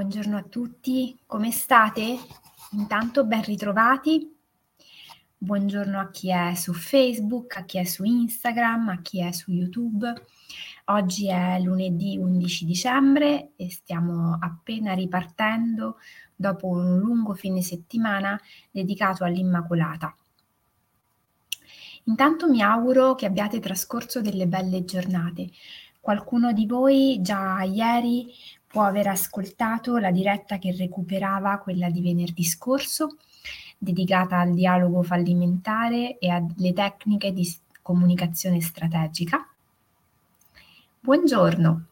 Buongiorno a tutti, come state? Intanto ben ritrovati. Buongiorno a chi è su Facebook, a chi è su Instagram, a chi è su YouTube. Oggi è lunedì 11 dicembre e stiamo appena ripartendo dopo un lungo fine settimana dedicato all'Immacolata. Intanto mi auguro che abbiate trascorso delle belle giornate. Qualcuno di voi già ieri può aver ascoltato la diretta che recuperava quella di venerdì scorso, dedicata al dialogo fallimentare e alle tecniche di comunicazione strategica. Buongiorno.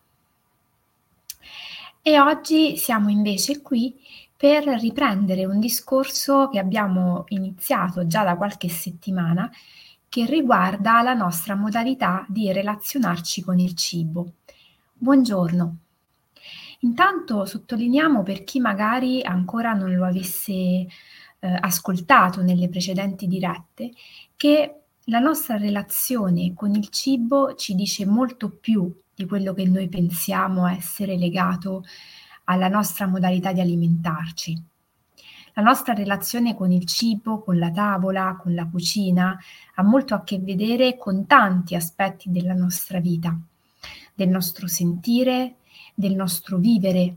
E oggi siamo invece qui per riprendere un discorso che abbiamo iniziato già da qualche settimana che riguarda la nostra modalità di relazionarci con il cibo. Buongiorno. Intanto sottolineiamo per chi magari ancora non lo avesse eh, ascoltato nelle precedenti dirette che la nostra relazione con il cibo ci dice molto più di quello che noi pensiamo essere legato alla nostra modalità di alimentarci. La nostra relazione con il cibo, con la tavola, con la cucina ha molto a che vedere con tanti aspetti della nostra vita, del nostro sentire, del nostro vivere,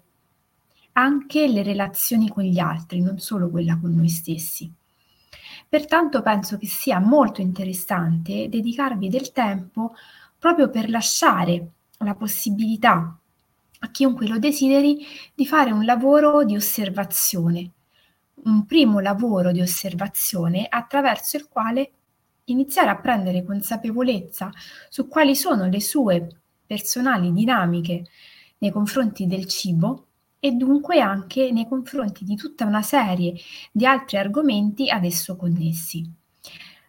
anche le relazioni con gli altri, non solo quella con noi stessi. Pertanto penso che sia molto interessante dedicarvi del tempo proprio per lasciare la possibilità a chiunque lo desideri di fare un lavoro di osservazione, un primo lavoro di osservazione attraverso il quale iniziare a prendere consapevolezza su quali sono le sue personali dinamiche nei confronti del cibo e dunque anche nei confronti di tutta una serie di altri argomenti ad esso connessi.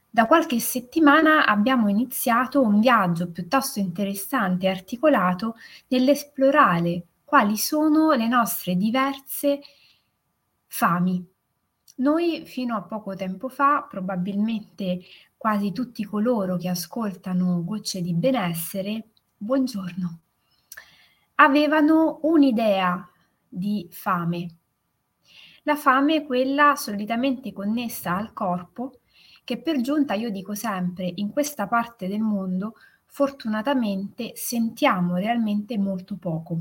Da qualche settimana abbiamo iniziato un viaggio piuttosto interessante e articolato nell'esplorare quali sono le nostre diverse fami. Noi fino a poco tempo fa, probabilmente quasi tutti coloro che ascoltano Gocce di benessere, buongiorno avevano un'idea di fame. La fame è quella solitamente connessa al corpo, che per giunta io dico sempre in questa parte del mondo fortunatamente sentiamo realmente molto poco.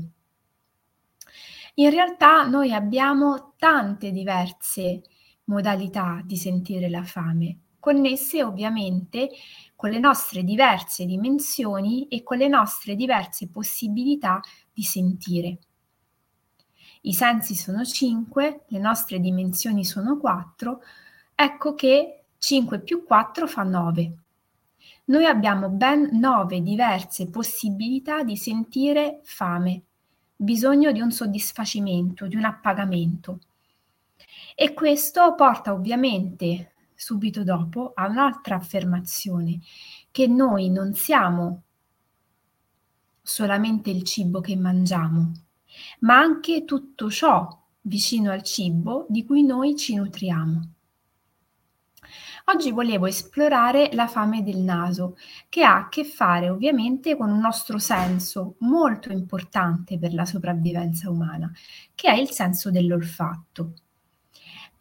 In realtà noi abbiamo tante diverse modalità di sentire la fame, connesse ovviamente con le nostre diverse dimensioni e con le nostre diverse possibilità di sentire. I sensi sono 5, le nostre dimensioni sono 4, ecco che 5 più 4 fa 9. Noi abbiamo ben 9 diverse possibilità di sentire fame, bisogno di un soddisfacimento, di un appagamento. E questo porta ovviamente subito dopo a un'altra affermazione, che noi non siamo solamente il cibo che mangiamo, ma anche tutto ciò vicino al cibo di cui noi ci nutriamo. Oggi volevo esplorare la fame del naso, che ha a che fare ovviamente con un nostro senso molto importante per la sopravvivenza umana, che è il senso dell'olfatto.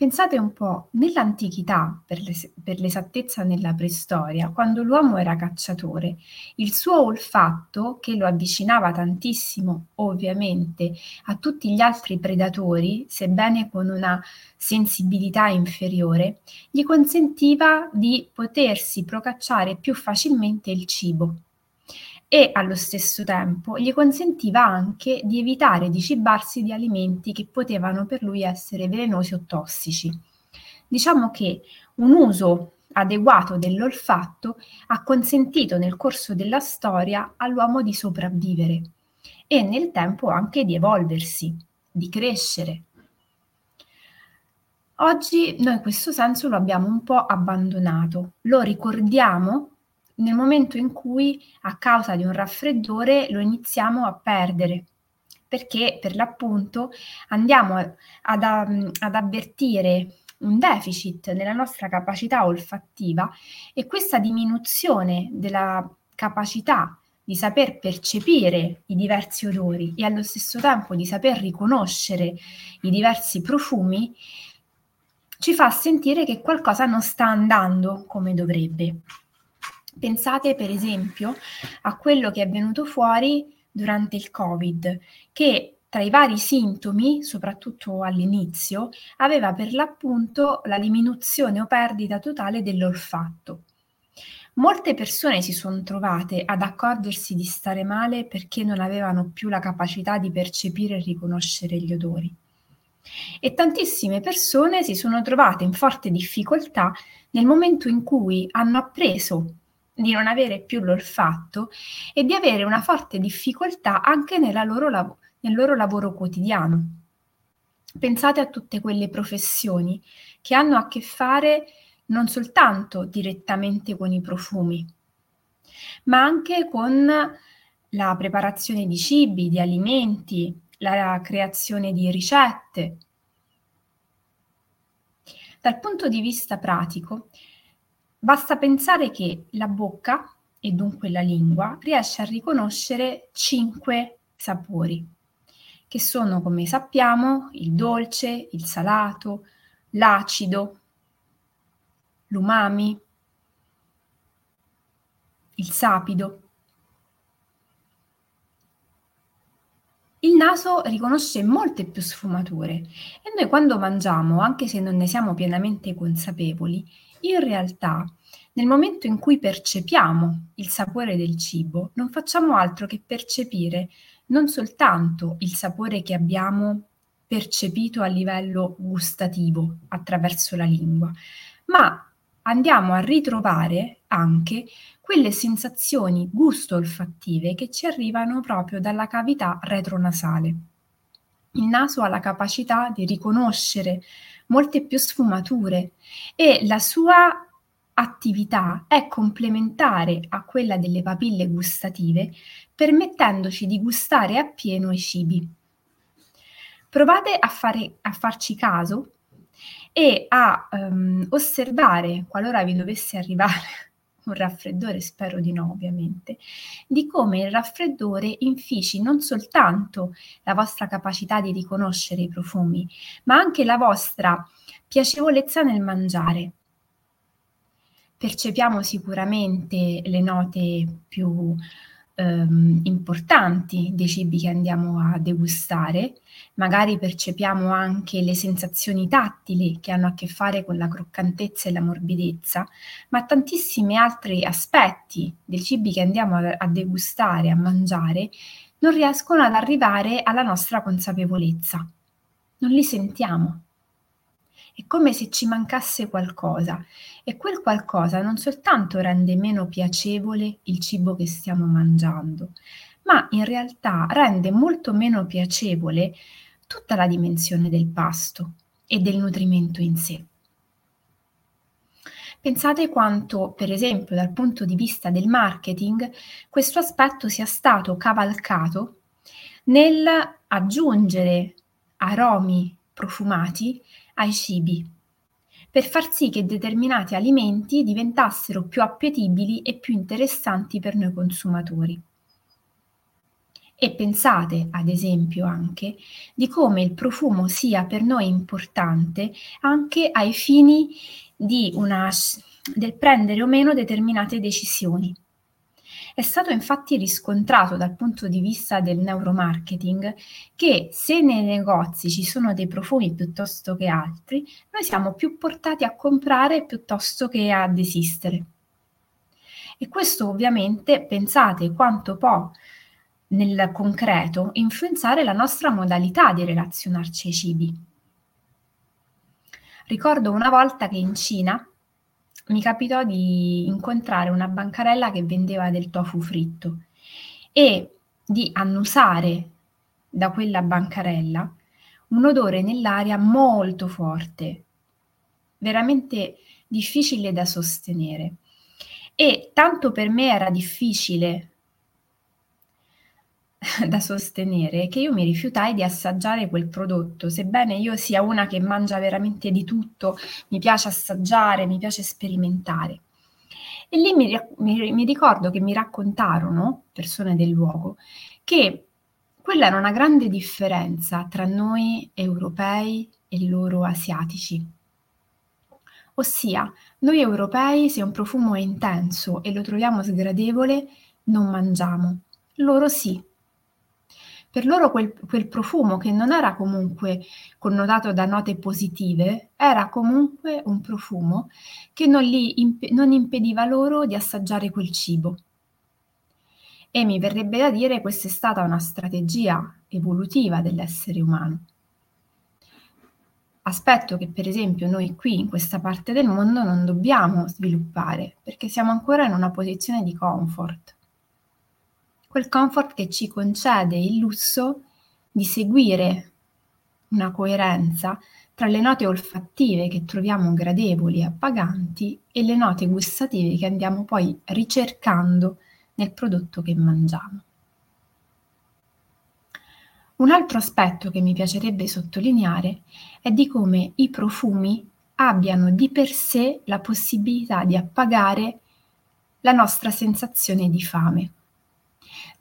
Pensate un po', nell'antichità, per, l'es- per, l'esattezza nella preistoria, quando l'uomo era cacciatore, il suo olfatto, che lo avvicinava tantissimo ovviamente a tutti gli altri predatori, sebbene con una sensibilità inferiore, gli consentiva di potersi procacciare più facilmente il cibo e allo stesso tempo gli consentiva anche di evitare di cibarsi di alimenti che potevano per lui essere velenosi o tossici. Diciamo che un uso adeguato dell'olfatto ha consentito nel corso della storia all'uomo di sopravvivere e nel tempo anche di evolversi, di crescere. Oggi noi questo senso lo abbiamo un po' abbandonato, lo ricordiamo nel momento in cui a causa di un raffreddore lo iniziamo a perdere perché per l'appunto andiamo ad, ad avvertire un deficit nella nostra capacità olfattiva e questa diminuzione della capacità di saper percepire i diversi odori e allo stesso tempo di saper riconoscere i diversi profumi, ci fa sentire che qualcosa non sta andando come dovrebbe. Pensate per esempio a quello che è venuto fuori durante il Covid, che tra i vari sintomi, soprattutto all'inizio, aveva per l'appunto la diminuzione o perdita totale dell'olfatto. Molte persone si sono trovate ad accorgersi di stare male perché non avevano più la capacità di percepire e riconoscere gli odori. E tantissime persone si sono trovate in forte difficoltà nel momento in cui hanno appreso di non avere più l'olfatto e di avere una forte difficoltà anche loro lav- nel loro lavoro quotidiano. Pensate a tutte quelle professioni che hanno a che fare non soltanto direttamente con i profumi, ma anche con la preparazione di cibi, di alimenti, la creazione di ricette. Dal punto di vista pratico, basta pensare che la bocca, e dunque la lingua, riesce a riconoscere cinque sapori che sono, come sappiamo, il dolce, il salato, l'acido, l'umami, il sapido. Il naso riconosce molte più sfumature e noi quando mangiamo, anche se non ne siamo pienamente consapevoli, in realtà nel momento in cui percepiamo il sapore del cibo, non facciamo altro che percepire non soltanto il sapore che abbiamo percepito a livello gustativo attraverso la lingua, ma andiamo a ritrovare anche quelle sensazioni gusto-olfattive che ci arrivano proprio dalla cavità retronasale. Il naso ha la capacità di riconoscere molte più sfumature e la sua attività è complementare a quella delle papille gustative, permettendoci di gustare appieno i cibi. Provate a, fare, a farci caso e a um, osservare, qualora vi dovesse arrivare un raffreddore, spero di no ovviamente, di come il raffreddore infici non soltanto la vostra capacità di riconoscere i profumi, ma anche la vostra piacevolezza nel mangiare. Percepiamo sicuramente le note più ehm, importanti dei cibi che andiamo a degustare, magari percepiamo anche le sensazioni tattili che hanno a che fare con la croccantezza e la morbidezza, ma tantissimi altri aspetti dei cibi che andiamo a, a degustare, a mangiare, non riescono ad arrivare alla nostra consapevolezza. Non li sentiamo. È come se ci mancasse qualcosa e quel qualcosa non soltanto rende meno piacevole il cibo che stiamo mangiando, ma in realtà rende molto meno piacevole tutta la dimensione del pasto e del nutrimento in sé. Pensate quanto, per esempio, dal punto di vista del marketing, questo aspetto sia stato cavalcato nel aggiungere aromi profumati ai cibi, per far sì che determinati alimenti diventassero più appetibili e più interessanti per noi consumatori. E pensate, ad esempio, anche di come il profumo sia per noi importante anche ai fini una, del prendere o meno determinate decisioni. È stato infatti riscontrato dal punto di vista del neuromarketing che se nei negozi ci sono dei profumi piuttosto che altri, noi siamo più portati a comprare piuttosto che a desistere. E questo ovviamente pensate quanto può nel concreto influenzare la nostra modalità di relazionarci ai cibi. Ricordo una volta che in Cina mi capitò di incontrare una bancarella che vendeva del tofu fritto e di annusare da quella bancarella un odore nell'aria molto forte, veramente difficile da sostenere. E tanto per me era difficile da sostenere che io mi rifiutai di assaggiare quel prodotto, sebbene io sia una che mangia veramente di tutto, mi piace assaggiare, mi piace sperimentare. E lì mi, mi, mi ricordo che mi raccontarono, persone del luogo, che quella era una grande differenza tra noi europei e loro asiatici. Ossia, noi europei se un profumo è intenso e lo troviamo sgradevole, non mangiamo. Loro sì. Per loro quel, quel profumo, che non era comunque connotato da note positive, era comunque un profumo che non, imp- non impediva loro di assaggiare quel cibo. E mi verrebbe da dire questa è stata una strategia evolutiva dell'essere umano. Aspetto che per esempio noi qui in questa parte del mondo non dobbiamo sviluppare perché siamo ancora in una posizione di comfort. Quel comfort che ci concede il lusso di seguire una coerenza tra le note olfattive che troviamo gradevoli e appaganti e le note gustative che andiamo poi ricercando nel prodotto che mangiamo. Un altro aspetto che mi piacerebbe sottolineare è di come i profumi abbiano di per sé la possibilità di appagare la nostra sensazione di fame.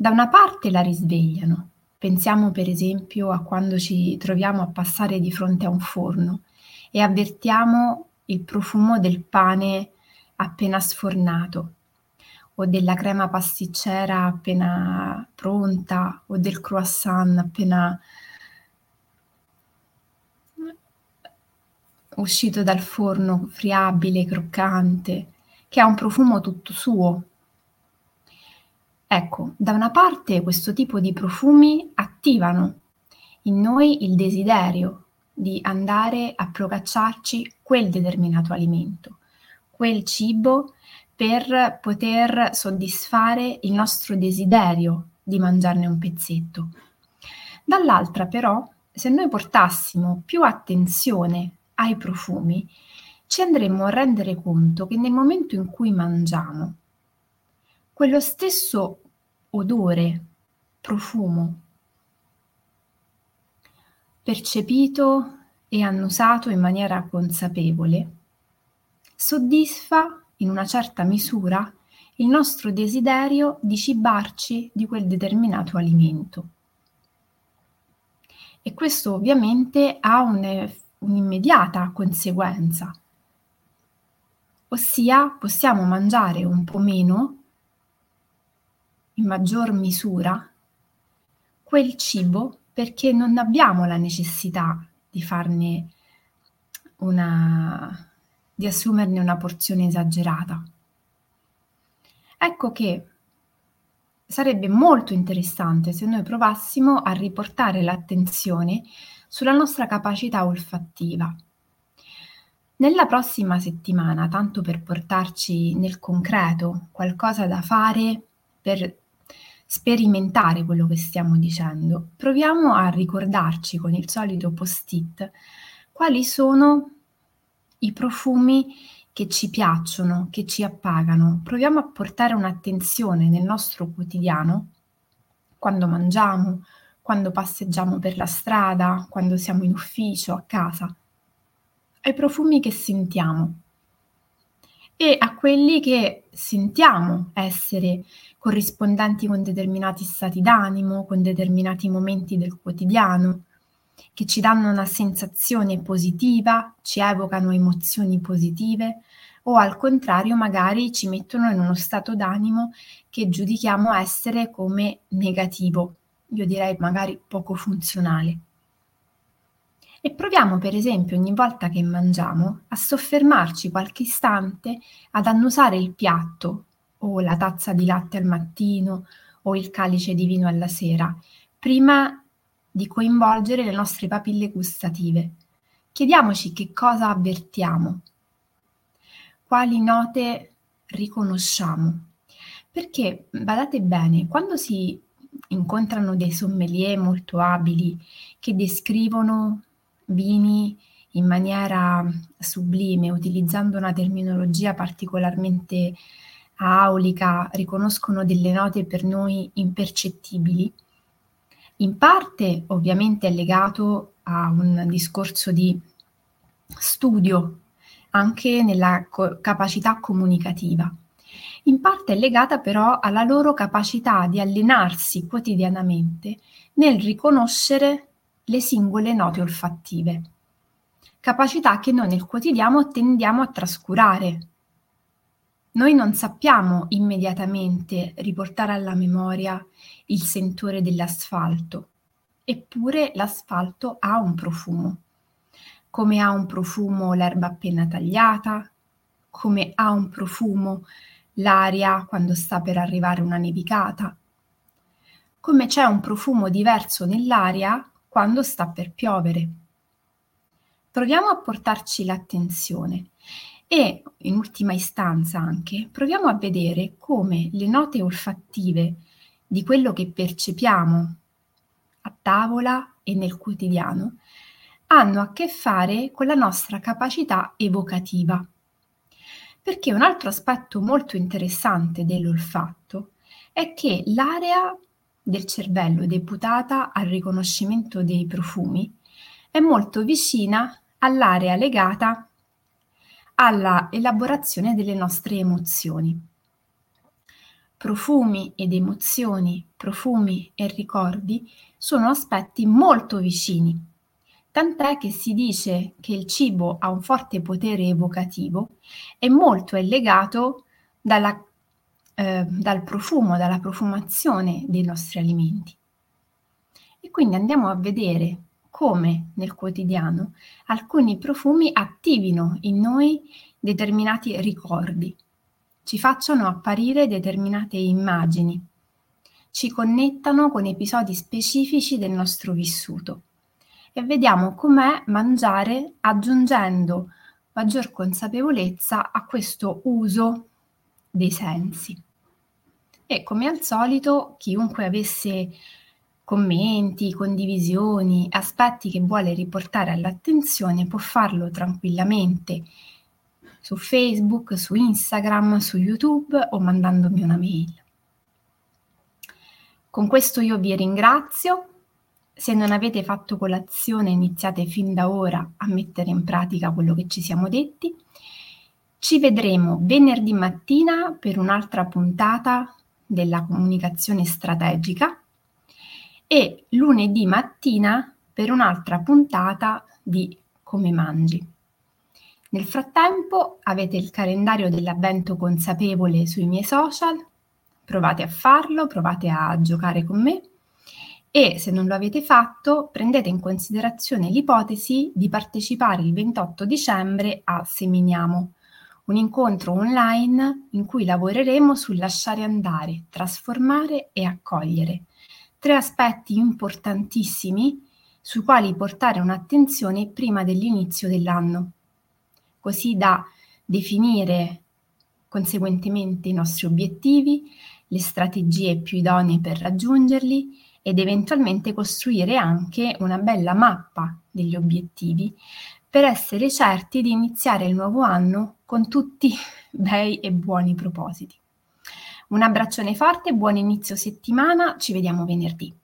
Da una parte la risvegliano, pensiamo per esempio a quando ci troviamo a passare di fronte a un forno e avvertiamo il profumo del pane appena sfornato o della crema pasticcera appena pronta o del croissant appena uscito dal forno friabile, croccante, che ha un profumo tutto suo. Ecco, da una parte questo tipo di profumi attivano in noi il desiderio di andare a procacciarci quel determinato alimento, quel cibo per poter soddisfare il nostro desiderio di mangiarne un pezzetto. Dall'altra però, se noi portassimo più attenzione ai profumi, ci andremmo a rendere conto che nel momento in cui mangiamo, quello stesso odore, profumo, percepito e annusato in maniera consapevole, soddisfa in una certa misura il nostro desiderio di cibarci di quel determinato alimento. E questo ovviamente ha un, un'immediata conseguenza, ossia possiamo mangiare un po' meno, in maggior misura, quel cibo perché non abbiamo la necessità di farne una di assumerne una porzione esagerata. Ecco che sarebbe molto interessante se noi provassimo a riportare l'attenzione sulla nostra capacità olfattiva. Nella prossima settimana, tanto per portarci nel concreto qualcosa da fare per sperimentare quello che stiamo dicendo, proviamo a ricordarci con il solito post-it quali sono i profumi che ci piacciono, che ci appagano. Proviamo a portare un'attenzione nel nostro quotidiano, quando mangiamo, quando passeggiamo per la strada, quando siamo in ufficio, a casa, ai profumi che sentiamo e a quelli che sentiamo essere corrispondenti con determinati stati d'animo, con determinati momenti del quotidiano che ci danno una sensazione positiva, ci evocano emozioni positive o al contrario magari ci mettono in uno stato d'animo che giudichiamo essere come negativo, io direi magari poco funzionale. E proviamo per esempio ogni volta che mangiamo a soffermarci qualche istante ad annusare il piatto o la tazza di latte al mattino o il calice di vino alla sera, prima di coinvolgere le nostre papille gustative. Chiediamoci che cosa avvertiamo, quali note riconosciamo. Perché, badate bene, quando si incontrano dei sommelier molto abili che descrivono vini in maniera sublime, utilizzando una terminologia particolarmente aulica, riconoscono delle note per noi impercettibili, in parte ovviamente è legato a un discorso di studio anche nella co- capacità comunicativa in parte è legata però alla loro capacità di allenarsi quotidianamente nel riconoscere le singole note olfattive, capacità che noi nel quotidiano tendiamo a trascurare. Noi non sappiamo immediatamente riportare alla memoria il sentore dell'asfalto, eppure l'asfalto ha un profumo, come ha un profumo l'erba appena tagliata, come ha un profumo l'aria quando sta per arrivare una nevicata, come c'è un profumo diverso nell'aria quando sta per piovere. Proviamo a portarci l'attenzione e, in ultima istanza anche, proviamo a vedere come le note olfattive di quello che percepiamo a tavola e nel quotidiano hanno a che fare con la nostra capacità evocativa. Perché un altro aspetto molto interessante dell'olfatto è che l'area del cervello deputata al riconoscimento dei profumi è molto vicina all'area legata alla elaborazione delle nostre emozioni. Profumi ed emozioni, profumi e ricordi sono aspetti molto vicini, tant'è che si dice che il cibo ha un forte potere evocativo e molto è legato dalla, eh, dal profumo, dalla profumazione dei nostri alimenti. E quindi andiamo a vedere come nel quotidiano alcuni profumi attivino in noi determinati ricordi, ci facciano apparire determinate immagini, ci connettano con episodi specifici del nostro vissuto e vediamo com'è mangiare aggiungendo maggior consapevolezza a questo uso dei sensi. E come al solito, chiunque avesse commenti, condivisioni, aspetti che vuole riportare all'attenzione può farlo tranquillamente su Facebook, su Instagram, su YouTube o mandandomi una mail. Con questo io vi ringrazio. Se non avete fatto colazione, iniziate fin da ora a mettere in pratica quello che ci siamo detti. Ci vedremo venerdì mattina per un'altra puntata della comunicazione strategica e lunedì mattina per un'altra puntata di Come mangi. Nel frattempo avete il calendario dell'avvento consapevole sui miei social, provate a farlo, provate a giocare con me. E se non lo avete fatto prendete in considerazione l'ipotesi di partecipare il 28 dicembre a Seminiamo, un incontro online in cui lavoreremo sul lasciare andare, trasformare e accogliere tre aspetti importantissimi sui quali portare un'attenzione prima dell'inizio dell'anno, così da definire conseguentemente i nostri obiettivi, le strategie più idonee per raggiungerli ed eventualmente costruire anche una bella mappa degli obiettivi per essere certi di iniziare il nuovo anno con tutti bei e buoni propositi. Un abbraccione forte, buon inizio settimana, ci vediamo venerdì.